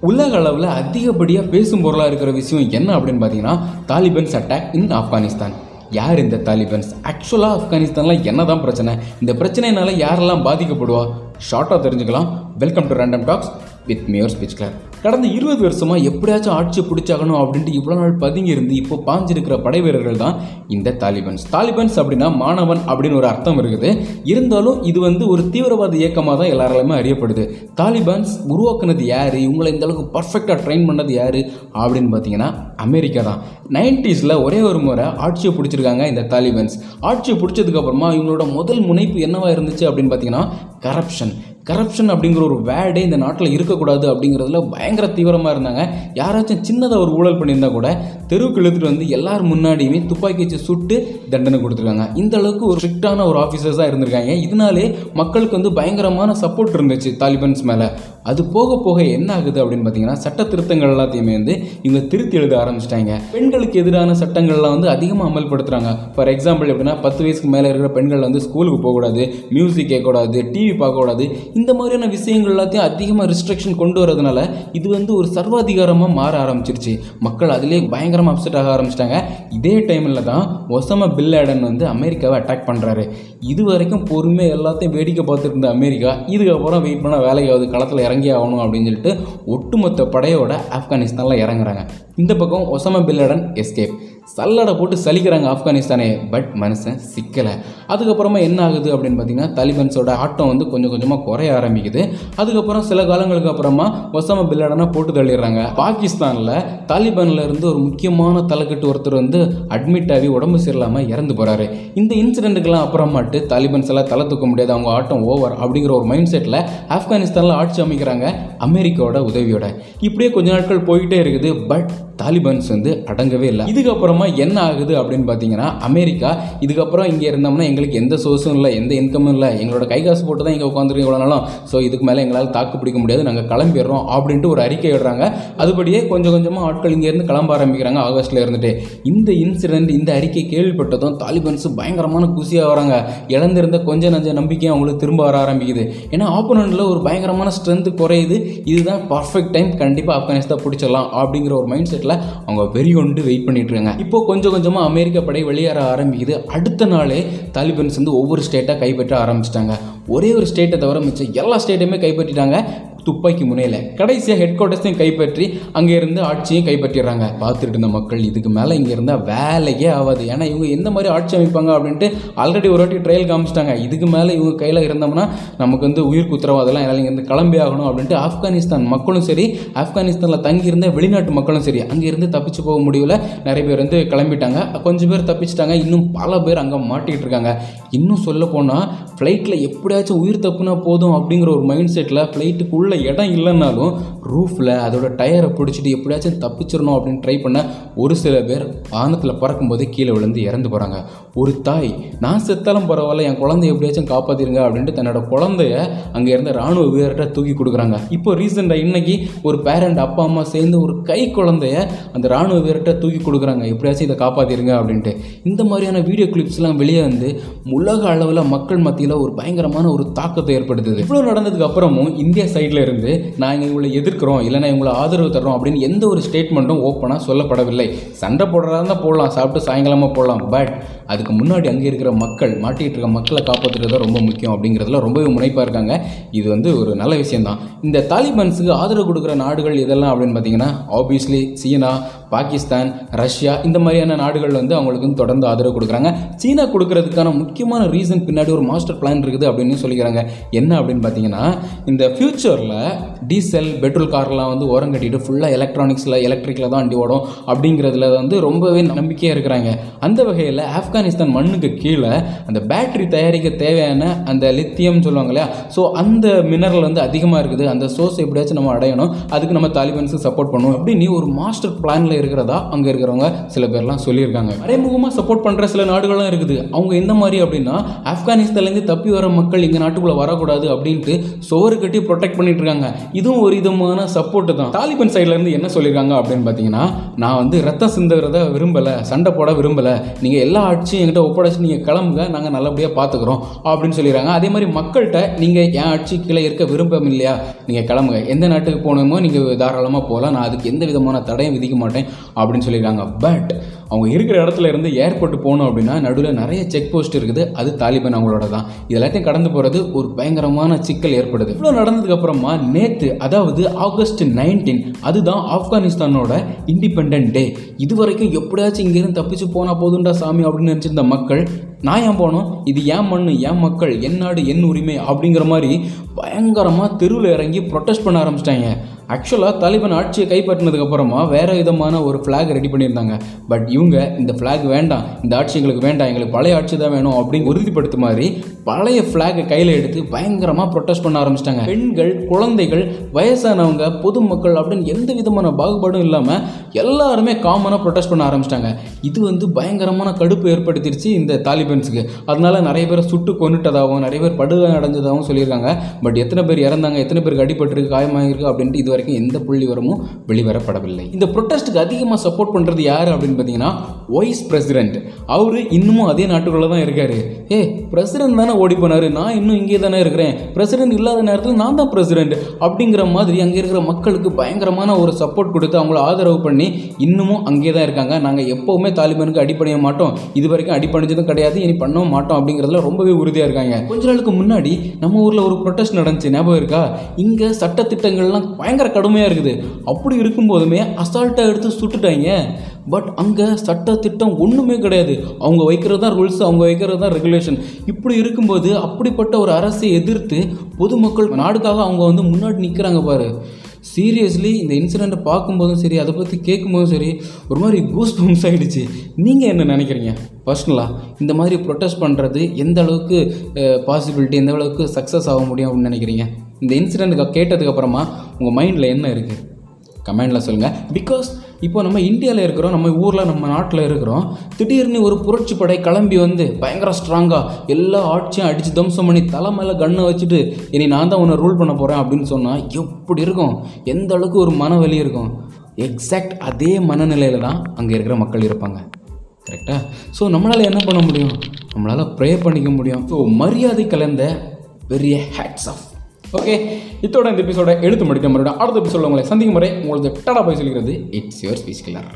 உலக அளவில் அதிகப்படியாக பேசும் பொருளாக இருக்கிற விஷயம் என்ன அப்படின்னு பார்த்தீங்கன்னா தாலிபன்ஸ் அட்டாக் இன் ஆப்கானிஸ்தான். யார் இந்த தாலிபன்ஸ்? ஆக்சுவலாக ஆப்கானிஸ்தானில் என்னதான் பிரச்சனை? இந்த பிரச்சனைனால யாரெல்லாம் பாதிக்கப்படுவா? ஷார்ட்டாக தெரிஞ்சுக்கலாம். Welcome to random talks with mayor speech clear கடந்த இருபது வருஷமாக எப்படியாச்சும் ஆட்சி பிடிச்சாகணும் அப்படின்ட்டு இவ்வளோ நாள் பதுங்கி இருந்து இப்போ பாஞ்சிருக்கிற படை வீரர்கள் தான் இந்த தாலிபன்ஸ். தாலிபன்ஸ் அப்படின்னா மாணவன் அப்படின்னு ஒரு அர்த்தம் இருக்குது. இருந்தாலும் இது வந்து ஒரு தீவிரவாத இயக்கமாக தான் எல்லாராலுமே அறியப்படுது. தாலிபான்ஸ் உருவாக்குனது யார்? இவங்களை இந்த அளவுக்கு பர்ஃபெக்டாக ட்ரெயின் பண்ணது யார்? அப்படின்னு பார்த்தீங்கன்னா அமெரிக்கா தான். நைன்டிஸில் ஒரே ஒரு முறை ஆட்சியை பிடிச்சிருக்காங்க இந்த தாலிபன்ஸ். ஆட்சியை பிடிச்சதுக்கப்புறமா இவங்களோட முதல் முனைப்பு என்னவாக இருந்துச்சு அப்படின்னு பார்த்தீங்கன்னா கரப்ஷன் கரப்ஷன் அப்படிங்கிற ஒரு வேர்டே இந்த நாட்டில் இருக்கக்கூடாது அப்படிங்கிறதுல பயங்கர தீவிரமாக இருந்தாங்க. யாராச்சும் சின்னதாக ஒரு ஊழல் பண்ணியிருந்தா கூட தெருவுக்கு இழுத்துட்டு வந்து எல்லார் முன்னாடியுமே துப்பாக்கி வச்சு சுட்டு தண்டனை கொடுத்துருக்காங்க. இந்த அளவுக்கு ஒரு ஸ்ட்ரிக்டான ஒரு ஆஃபீஸர்ஸாக இருந்திருக்காங்க. இதனாலே மக்களுக்கு வந்து பயங்கரமான சப்போர்ட் இருந்துச்சு தாலிபன்ஸ் மேலே. அது போக போக என்ன ஆகுது அப்படின்னு பார்த்தீங்கன்னா சட்ட திருத்தங்கள் எல்லாத்தையுமே வந்து இவங்க திருத்தி எழுத ஆரம்பிச்சிட்டாங்க. பெண்களுக்கு எதிரான சட்டங்கள்லாம் வந்து அதிகமாக அமல்படுத்துகிறாங்க ஃபார் எக்ஸாம்பிள் எப்படின்னா பத்து வயசுக்கு மேலே இருக்கிற பெண்கள் வந்து ஸ்கூலுக்கு போகக்கூடாது மியூசிக் கேட்கக்கூடாது டிவி பார்க்கக்கூடாது. இந்த மாதிரியான விஷயங்கள் எல்லாத்தையும் அதிகமாக ரிஸ்ட்ரிக்ஷன் கொண்டு வரதுனால இது வந்து ஒரு சர்வாதிகாரமாக மாற ஆரம்பிச்சிருச்சு. மக்கள் அதிலே பயங்கரமாக அப்செட் ஆக ஆரம்பிச்சிட்டாங்க. இதே டைமில் தான் ஒசமை பில்லேடன் வந்து அமெரிக்காவை அட்டாக் பண்ணுறாரு இது வரைக்கும் பொறுமையாக எல்லாத்தையும் வேடிக்கை பார்த்துருந்த அமெரிக்கா இதுக்கப்புறம் வெயிட் பண்ண வேலையாவது களத்தில் இறங்கி ஆகணும் அப்படின்னு சொல்லிட்டு ஒட்டுமொத்த படையோட ஆப்கானிஸ்தானில் இறங்குறாங்க. இந்த பக்கம் ஒசமா பின் எஸ்கேப் சல்லடை போட்டு சலிக்கிறாங்க ஆப்கானிஸ்தானே. பட் மனுஷன் சிக்கலை. அதுக்கப்புறமா என்ன ஆகுது அப்படின்னு பார்த்தீங்கன்னா தாலிபன்ஸோட ஆட்டம் வந்து கொஞ்சம் கொஞ்சமாக குறைய ஆரம்பிக்குது. அதுக்கப்புறம் சில காலங்களுக்கு அப்புறமா ஒசாம பில்லாடனாக போட்டு தள்ளிடுறாங்க. பாகிஸ்தானில் தாலிபான்ல இருந்து ஒரு முக்கியமான தலைக்கட்டு ஒருத்தர் வந்து அட்மிட் ஆகி உடம்பு சரியில்லாமல் இறந்து போகிறாரு இந்த இன்சிடெண்ட்டுக்கெல்லாம் அப்புறமாட்டு தாலிபன்ஸ் எல்லாம் தலை தூக்க முடியாது அவங்க ஆட்டம் ஓவர் அப்படிங்கிற ஒரு மைண்ட் செட்டில் ஆப்கானிஸ்தானில் ஆட்சி அமைக்கிறாங்க அமெரிக்காவோட உதவியோட. இப்படியே கொஞ்ச நாட்கள் போயிட்டே இருக்குது. பட் தாலிபான்ஸ் வந்து அடங்கவே இல்லை. இதுக்கப்புறமா என்ன ஆகுது அப்படின்னு பார்த்தீங்கன்னா அமெரிக்கா இதுக்கப்புறம் இங்கே இருந்தோம்னா எங்களுக்கு எந்த சோர்ஸும் இல்லை எந்த இன்கமும் இல்லை. எங்களோட கை காசு போட்டு தான் இங்கே உட்காந்துருக்கோம் இவ்வளோ நாளும். ஸோ இதுக்கு மேலே எங்களால் தாக்கு பிடிக்க முடியாது. நாங்கள் கிளம்பிடுறோம் அப்படின்ட்டு ஒரு அறிக்கை விடுறாங்க. அதுபடியே கொஞ்சம் கொஞ்சமாக ஆட்கள் இங்கேருந்து கிளம்ப ஆரம்பிக்கிறாங்க ஆகஸ்ட்டில் இருந்துட்டு. இந்த இன்சிடென்ட் இந்த அறிக்கை கேள்விப்பட்டதும் தாலிபான்ஸ் பயங்கரமான குசியாக வராங்க. இழந்திருந்த கொஞ்ச நஞ்ச நம்பிக்கையும் அவங்களுக்கு திரும்ப வர ஆரம்பிக்குது. ஏன்னா ஆப்போனண்ட்டில் ஒரு பயங்கரமான ஸ்ட்ரென்த் குறையுது. இதுதான் பர்ஃபெக்ட் டைம் கண்டிப்பாக ஆப்கானிஸ்தான் பிடிச்சிடலாம் அப்படிங்கிற ஒரு மைண்ட் செட்டில் அவங்க வெறி கொண்டு வெயிட் பண்ணிட்டு இருக்காங்க இப்போ கொஞ்சம் கொஞ்சமாக அமெரிக்க படை வெளியேற ஆரம்பிக்குது. அடுத்த நாளே தாலிபன்ஸ் வந்து ஒவ்வொரு ஸ்டேட்டாக கைப்பற்ற ஆரம்பிச்சிட்டாங்க. ஒரே ஒரு ஸ்டேட்டை தவிர மிச்சம் எல்லா ஸ்டேட்டையுமே கைப்பற்றிட்டாங்க. துப்பாக்கி முனையில். கடைசியாக ஹெட் குவார்ட்டர்ஸையும் கைப்பற்றி அங்கே இருந்து ஆட்சியும் கைப்பற்றிடுறாங்க. பார்த்துட்டு இருந்த மக்கள் இதுக்கு மேலே இங்கே இருந்தால் வேலையே ஆகாது. ஏன்னா இவங்க எந்த மாதிரி ஆட்சி அமைப்பாங்க அப்படின்ட்டு ஆல்ரெடி ஒரு வாட்டி ட்ரையல் காமிச்சிட்டாங்க. இதுக்கு மேலே இவங்க கையில் இருந்தோம்னா நமக்கு வந்து உயிர் குத்துறவாதெல்லாம் என்னால் இங்கேருந்து கிளம்பி ஆகணும் அப்படின்ட்டு ஆப்கானிஸ்தான் மக்களும் சரி ஆப்கானிஸ்தானில் தங்கியிருந்த வெளிநாட்டு மக்களும் சரி அங்கேருந்து தப்பிச்சு போக முடியல. நிறைய பேர் வந்து கிளம்பிட்டாங்க. கொஞ்சம் பேர் தப்பிச்சிட்டாங்க. இன்னும் பல பேர் அங்கே மாட்டிகிட்டு இருக்காங்க. இன்னும் சொல்ல போனால் ஃப்ளைட்டில் எப்படியாச்சும் உயிர் தப்புனா போதும் அப்படிங்கிற ஒரு மைண்ட் செட்டில் ஃப்ளைட்டுக்குள்ளே இடம் இல்லைன்னாலும் ரூஃபில் அதோட டயரை பிடிச்சிட்டு எப்படியாச்சும் தப்பிச்சிடணும் அப்படின்னு ட்ரை பண்ண ஒரு சில பேர் வானத்தில் பறக்கும்போது கீழே விழுந்து இறந்து போகிறாங்க ஒரு தாய் நான் செத்தாலும் பரவாயில்ல என் குழந்தைய எப்படியாச்சும் காப்பாற்றிருங்க அப்படின்ட்டு தன்னோட குழந்தைய அங்கே இருந்த ராணுவ வீரர்கிட்ட தூக்கி கொடுக்குறாங்க. இப்போ ரீசெண்டாக இன்னைக்கு ஒரு பேரண்ட் அப்பா அம்மா சேர்ந்து ஒரு கை குழந்தைய அந்த ராணுவ வீரர்கிட்ட தூக்கி கொடுக்குறாங்க. எப்படியாச்சும் இதை காப்பாற்றிருங்க அப்படின்ட்டு. இந்த மாதிரியான வீடியோ கிளிப்ஸ்லாம் வெளியே வந்து உலக அளவில் மக்கள் மத்தியில் ஒரு பயங்கரமான ஒரு தாக்கத்தை ஏற்படுத்துது. இவ்வளோ நடந்ததுக்கு அப்புறமும் இந்தியா சைடில் இருந்து நாங்கள் இவங்களை எதிர்க்கிறோம் இல்லைனா இவங்களை ஆதரவு தர்றோம் அப்படின்னு எந்த ஒரு ஸ்டேட்மெண்ட்டும் ஓப்பனாக சொல்லப்படவில்லை. சண்டை போடுறதா இருந்தால் போடலாம் சாப்பிட்டு சாயங்காலமாக போடலாம். பட் அதுக்கு முன்னாடி அங்கே இருக்கிற மக்கள் மாட்டிகிட்டு இருக்க மக்களை காப்பாற்றுறது தான் ரொம்ப முக்கியம் அப்படிங்கிறதுல ரொம்பவே முனைப்பாக இருக்காங்க. இது வந்து ஒரு நல்ல விஷயம்தான். இந்த தாலிபான்ஸுக்கு ஆதரவு கொடுக்குற நாடுகள் இதெல்லாம் அப்படின்னு பார்த்தீங்கன்னா ஆப்வியஸ்லி சீனா பாகிஸ்தான் ரஷ்யா இந்த மாதிரியான நாடுகள் வந்து அவங்களுக்கு வந்து தொடர்ந்து ஆதரவு கொடுக்குறாங்க. சீனா கொடுக்கறதுக்கான முக்கியமான ரீசன் பின்னாடி ஒரு மாஸ்டர் பிளான் இருக்குது அப்படின்னு சொல்லிக்கிறாங்க. என்ன அப்படின்னு பார்த்தீங்கன்னா இந்த ஃப்யூச்சரில் டீசல் பெட்ரோல் கார்லாம் வந்து ஓரம் கட்டிட்டு ஃபுல்லாக எலக்ட்ரானிக்ஸில் எலக்ட்ரிக்கில் தான் வண்டி ஓடும் அப்படிங்கிறதுல வந்து ரொம்பவே நம்பிக்கையாக இருக்கிறாங்க. அந்த வகையில் ஆப்கானிஸ்தான் மண்ணுக்கு கீழே அந்த பேட்டரி தயாரிக்க தேவையான அந்த லித்தியம் சொல்லுவாங்க இல்லையா? ஸோ அந்த மினரல் வந்து அதிகமாக இருக்குது. அந்த சோர்ஸ் எப்படியாச்சும் நம்ம அடையணும். அதுக்கு நம்ம தாலிபான்ஸுக்கு சப்போர்ட் பண்ணுவோம் அப்படின்னு ஒரு மாஸ்டர் பிளானில் இருக்கிறதா? அங்கே இருக்கிறவங்க சில பேர்லாம் சொல்லியிருக்காங்க. மறைமுகமாக சப்போர்ட் பண்ணுற சில நாடுகளும் இருக்குது. அவங்க எந்த மாதிரி அப்படின்னா ஆப்கானிஸ்தான்லேருந்து தப்பி வர மக்கள் எங்கள் நாட்டுக்குள்ளே வரக்கூடாது அப்படின்ட்டு சோறு கட்டி ப்ரொடெக்ட் பண்ணிட்டு இருக்காங்க. இதுவும் ஒரு விதமான சப்போர்ட் தான். தாலிபன் சைட்லேருந்து என்ன சொல்லியிருக்காங்க அப்படின்னு பார்த்தீங்கன்னா நான் வந்து ரத்தம் சிந்துகிறத விரும்பலை சண்டை போட விரும்பலை. நீங்கள் எல்லா ஆட்சியும் என்கிட்ட ஒப்படைச்சு நீங்கள் கிளம்புங்க நாங்கள் நல்லபடியாக பார்த்துக்குறோம் அப்படின்னு சொல்லிடுறாங்க அதே மாதிரி மக்கள்கிட்ட நீங்கள் என் ஆட்சி கீழே இருக்க விரும்பம் இல்லையா நீங்கள் கிளம்புங்க. எந்த நாட்டுக்கு போகணுமோ நீங்கள் தாராளமாக போகலாம். நான் அதுக்கு எந்த விதமான தடையும் விதிக்க மாட்டேன். அப்படின்னு சொல்லியிருக்காங்க. பட் அவங்க இருக்கிற இடத்துல இருந்து ஏர்போர்ட் போனோம் அப்படின்னா நடுவில் நிறைய செக் போஸ்ட் இருக்குது. அது தாலிபான் அவங்களோட தான். இது எல்லாத்தையும் கடந்து போகிறது ஒரு பயங்கரமான சிக்கல் ஏற்படுது. இவ்வளோ நடந்ததுக்கு அப்புறமா நேற்று அதாவது ஆகஸ்ட் நைன்டீன் அதுதான் ஆப்கானிஸ்தானோட இண்டிபெண்ட் டே இது வரைக்கும் எப்படியாச்சும் இங்கேருந்து தப்பிச்சு போனால் போதுண்டா சாமி அப்படின்னு நினச்சிருந்த மக்கள் நான் ஏன் போனோம்? இது ஏன் மண்ணு ஏன் மக்கள் என் நாடு என் உரிமை அப்படிங்கிற மாதிரி பயங்கரமாக தெருவில் இறங்கி ப்ரொட்டஸ்ட் பண்ண ஆரம்பிச்சிட்டாங்க. ஆக்சுவலாக தாலிபான் ஆட்சியை கைப்பற்றினதுக்கப்புறமா வேறு வேற விதமான ஒரு ஃப்ளாக் ரெடி பண்ணியிருந்தாங்க. பட் இவங்க இந்த ஃப்ளாக் வேண்டாம் இந்த ஆட்சி எங்களுக்கு வேண்டாம் எங்களுக்கு பழைய ஆட்சி தான் வேணும் அப்படின்னு உறுதிப்படுத்த மாதிரி பழைய ஃப்ளாகை கையில் எடுத்து பயங்கரமாக ப்ரொட்டஸ்ட் பண்ண ஆரம்பிச்சிட்டாங்க. பெண்கள் குழந்தைகள் வயசானவங்க பொதுமக்கள் அப்படின்னு எந்த விதமான பாகுபாடும் இல்லாமல் எல்லாருமே காமனாக ப்ரொட்டஸ்ட் பண்ண ஆரம்பிச்சிட்டாங்க. இது வந்து பயங்கரமான கடுப்பு ஏற்படுத்திடுச்சு இந்த தாலிபன்ஸுக்கு. அதனால நிறைய பேரை சுட்டு கொண்டுட்டதாகவும் நிறைய பேர் படுகை அடைஞ்சதாகவும் சொல்லியிருக்காங்க. பட் எத்தனை பேர் இறந்தாங்க எத்தனை பேருக்கு அடிபட்டிருக்கு காயமாயிருக்கு அப்படின்ட்டு இது வரைக்கும் எந்த புள்ளி வரமும் வெளிவரப்படவில்லை. இந்த ப்ரொட்டஸ்ட்டுக்கு அதிகமாக சப்போர்ட் பண்ணுறது யார் அப்படின்னு பார்த்தீங்கன்னா வைஸ் பிரசிடென்ட் அவர் இன்னமும் அதே நாட்டுக்குள்ள தான் இருக்கார். ஏ பிரசிடென்ட் தானே ஓடி போனாரு. நான் இன்னும் இங்கே தானே இருக்கிறேன். பிரசிடென்ட் இல்லாத நேரத்தில் நான் தான் பிரசிடென்ட் அப்படிங்கிற மாதிரி அங்கே இருக்கிற மக்களுக்கு பயங்கரமான ஒரு சப்போர்ட் கொடுத்து அவங்கள ஆதரவு பண்ணி இன்னமும் அங்கே தான் இருக்காங்க. நாங்கள் எப்போவுமே தாலிபானுக்கு அடிப்படைய மாட்டோம். இது வரைக்கும் அடிப்படைஞ்சதும் கிடையாது. இனி பண்ணவும் மாட்டோம் அப்படிங்கிறதுல ரொம்பவே உறுதியாக இருக்காங்க. கொஞ்ச நாளுக்கு முன்னாடி நம்ம ஊரில் ஒரு ப்ரொட்டஸ்ட் நடந்துச்சு. ஞாபகம் இருக்கா? இங்கே சட்டத்திட்டங்கள்லாம் பயங்கர கடுமையாக இருக்குது. அப்படி இருக்கும்போதுமே அசால்ட்டாக எடுத்து சுட்டுட்டாங்க. பட் அங்கே சட்ட திட்டம் ஒன்றுமே கிடையாது. அவங்க வைக்கிறது தான் ரூல்ஸ் அவங்க வைக்கிறது தான் ரெகுலேஷன் இப்படி இருக்கும்போது அப்படிப்பட்ட ஒரு அரசை எதிர்த்து பொதுமக்கள் நாடுக்காக அவங்க வந்து முன்னாடி நிற்கிறாங்க பாரு. சீரியஸ்லி இந்த இன்சிடெண்ட்டை பார்க்கும்போதும் சரி அதை பற்றி கேட்கும்போதும் சரி ஒரு மாதிரி கூஸ் பம்ஸ் ஆகிடுச்சு நீங்கள் என்ன நினைக்கிறீங்க? பர்சனலாக இந்த மாதிரி ப்ரொட்டஸ்ட் பண்ணுறது எந்த அளவுக்கு பாசிபிலிட்டி எந்த அளவுக்கு சக்ஸஸ் ஆக முடியும் அப்படின்னு நினைக்கிறீங்க? இந்த இன்சிடெண்ட்டுக்கு கேட்டதுக்கப்புறமா உங்கள் மைண்டில் என்ன இருக்குது கமெண்டில் சொல்லுங்கள் பிகாஸ் இப்போ நம்ம இந்தியாவில் இருக்கிறோம் நம்ம ஊரில் நம்ம நாட்டில் இருக்கிறோம். திடீர்னு ஒரு புரட்சி படை கிளம்பி வந்து பயங்கர ஸ்ட்ராங்காக எல்லா ஆட்சியும் அடித்து தம்சம் பண்ணி தலை மேலே கண்ணை வச்சுட்டு இனி நான் தான் உன்னை ரூல் பண்ண போகிறேன் அப்படின்னு சொன்னால் எப்படி இருக்கும்? எந்த அளவுக்கு ஒரு மனவெளி இருக்கும்? எக்ஸாக்ட் அதே மனநிலையில் தான் அங்கே இருக்கிற மக்கள் இருப்பாங்க. கரெக்டாக ஸோ நம்மளால் என்ன பண்ண முடியும்? நம்மளால் ப்ரே பண்ணிக்க முடியும். ஸோ மரியாதை கலந்த பெரிய ஹேட்ஸ் ஆஃப் ஓகே இதோட இந்த எபிசோட எழுத்து முடிக்க மறுபடியும் அடுத்த எபிசோட உங்களை சந்திக்கும் முறை உங்களுக்கு டடா போய் சொல்கிறது இட்ஸ் யுவர் ஸ்பீச் கிளர்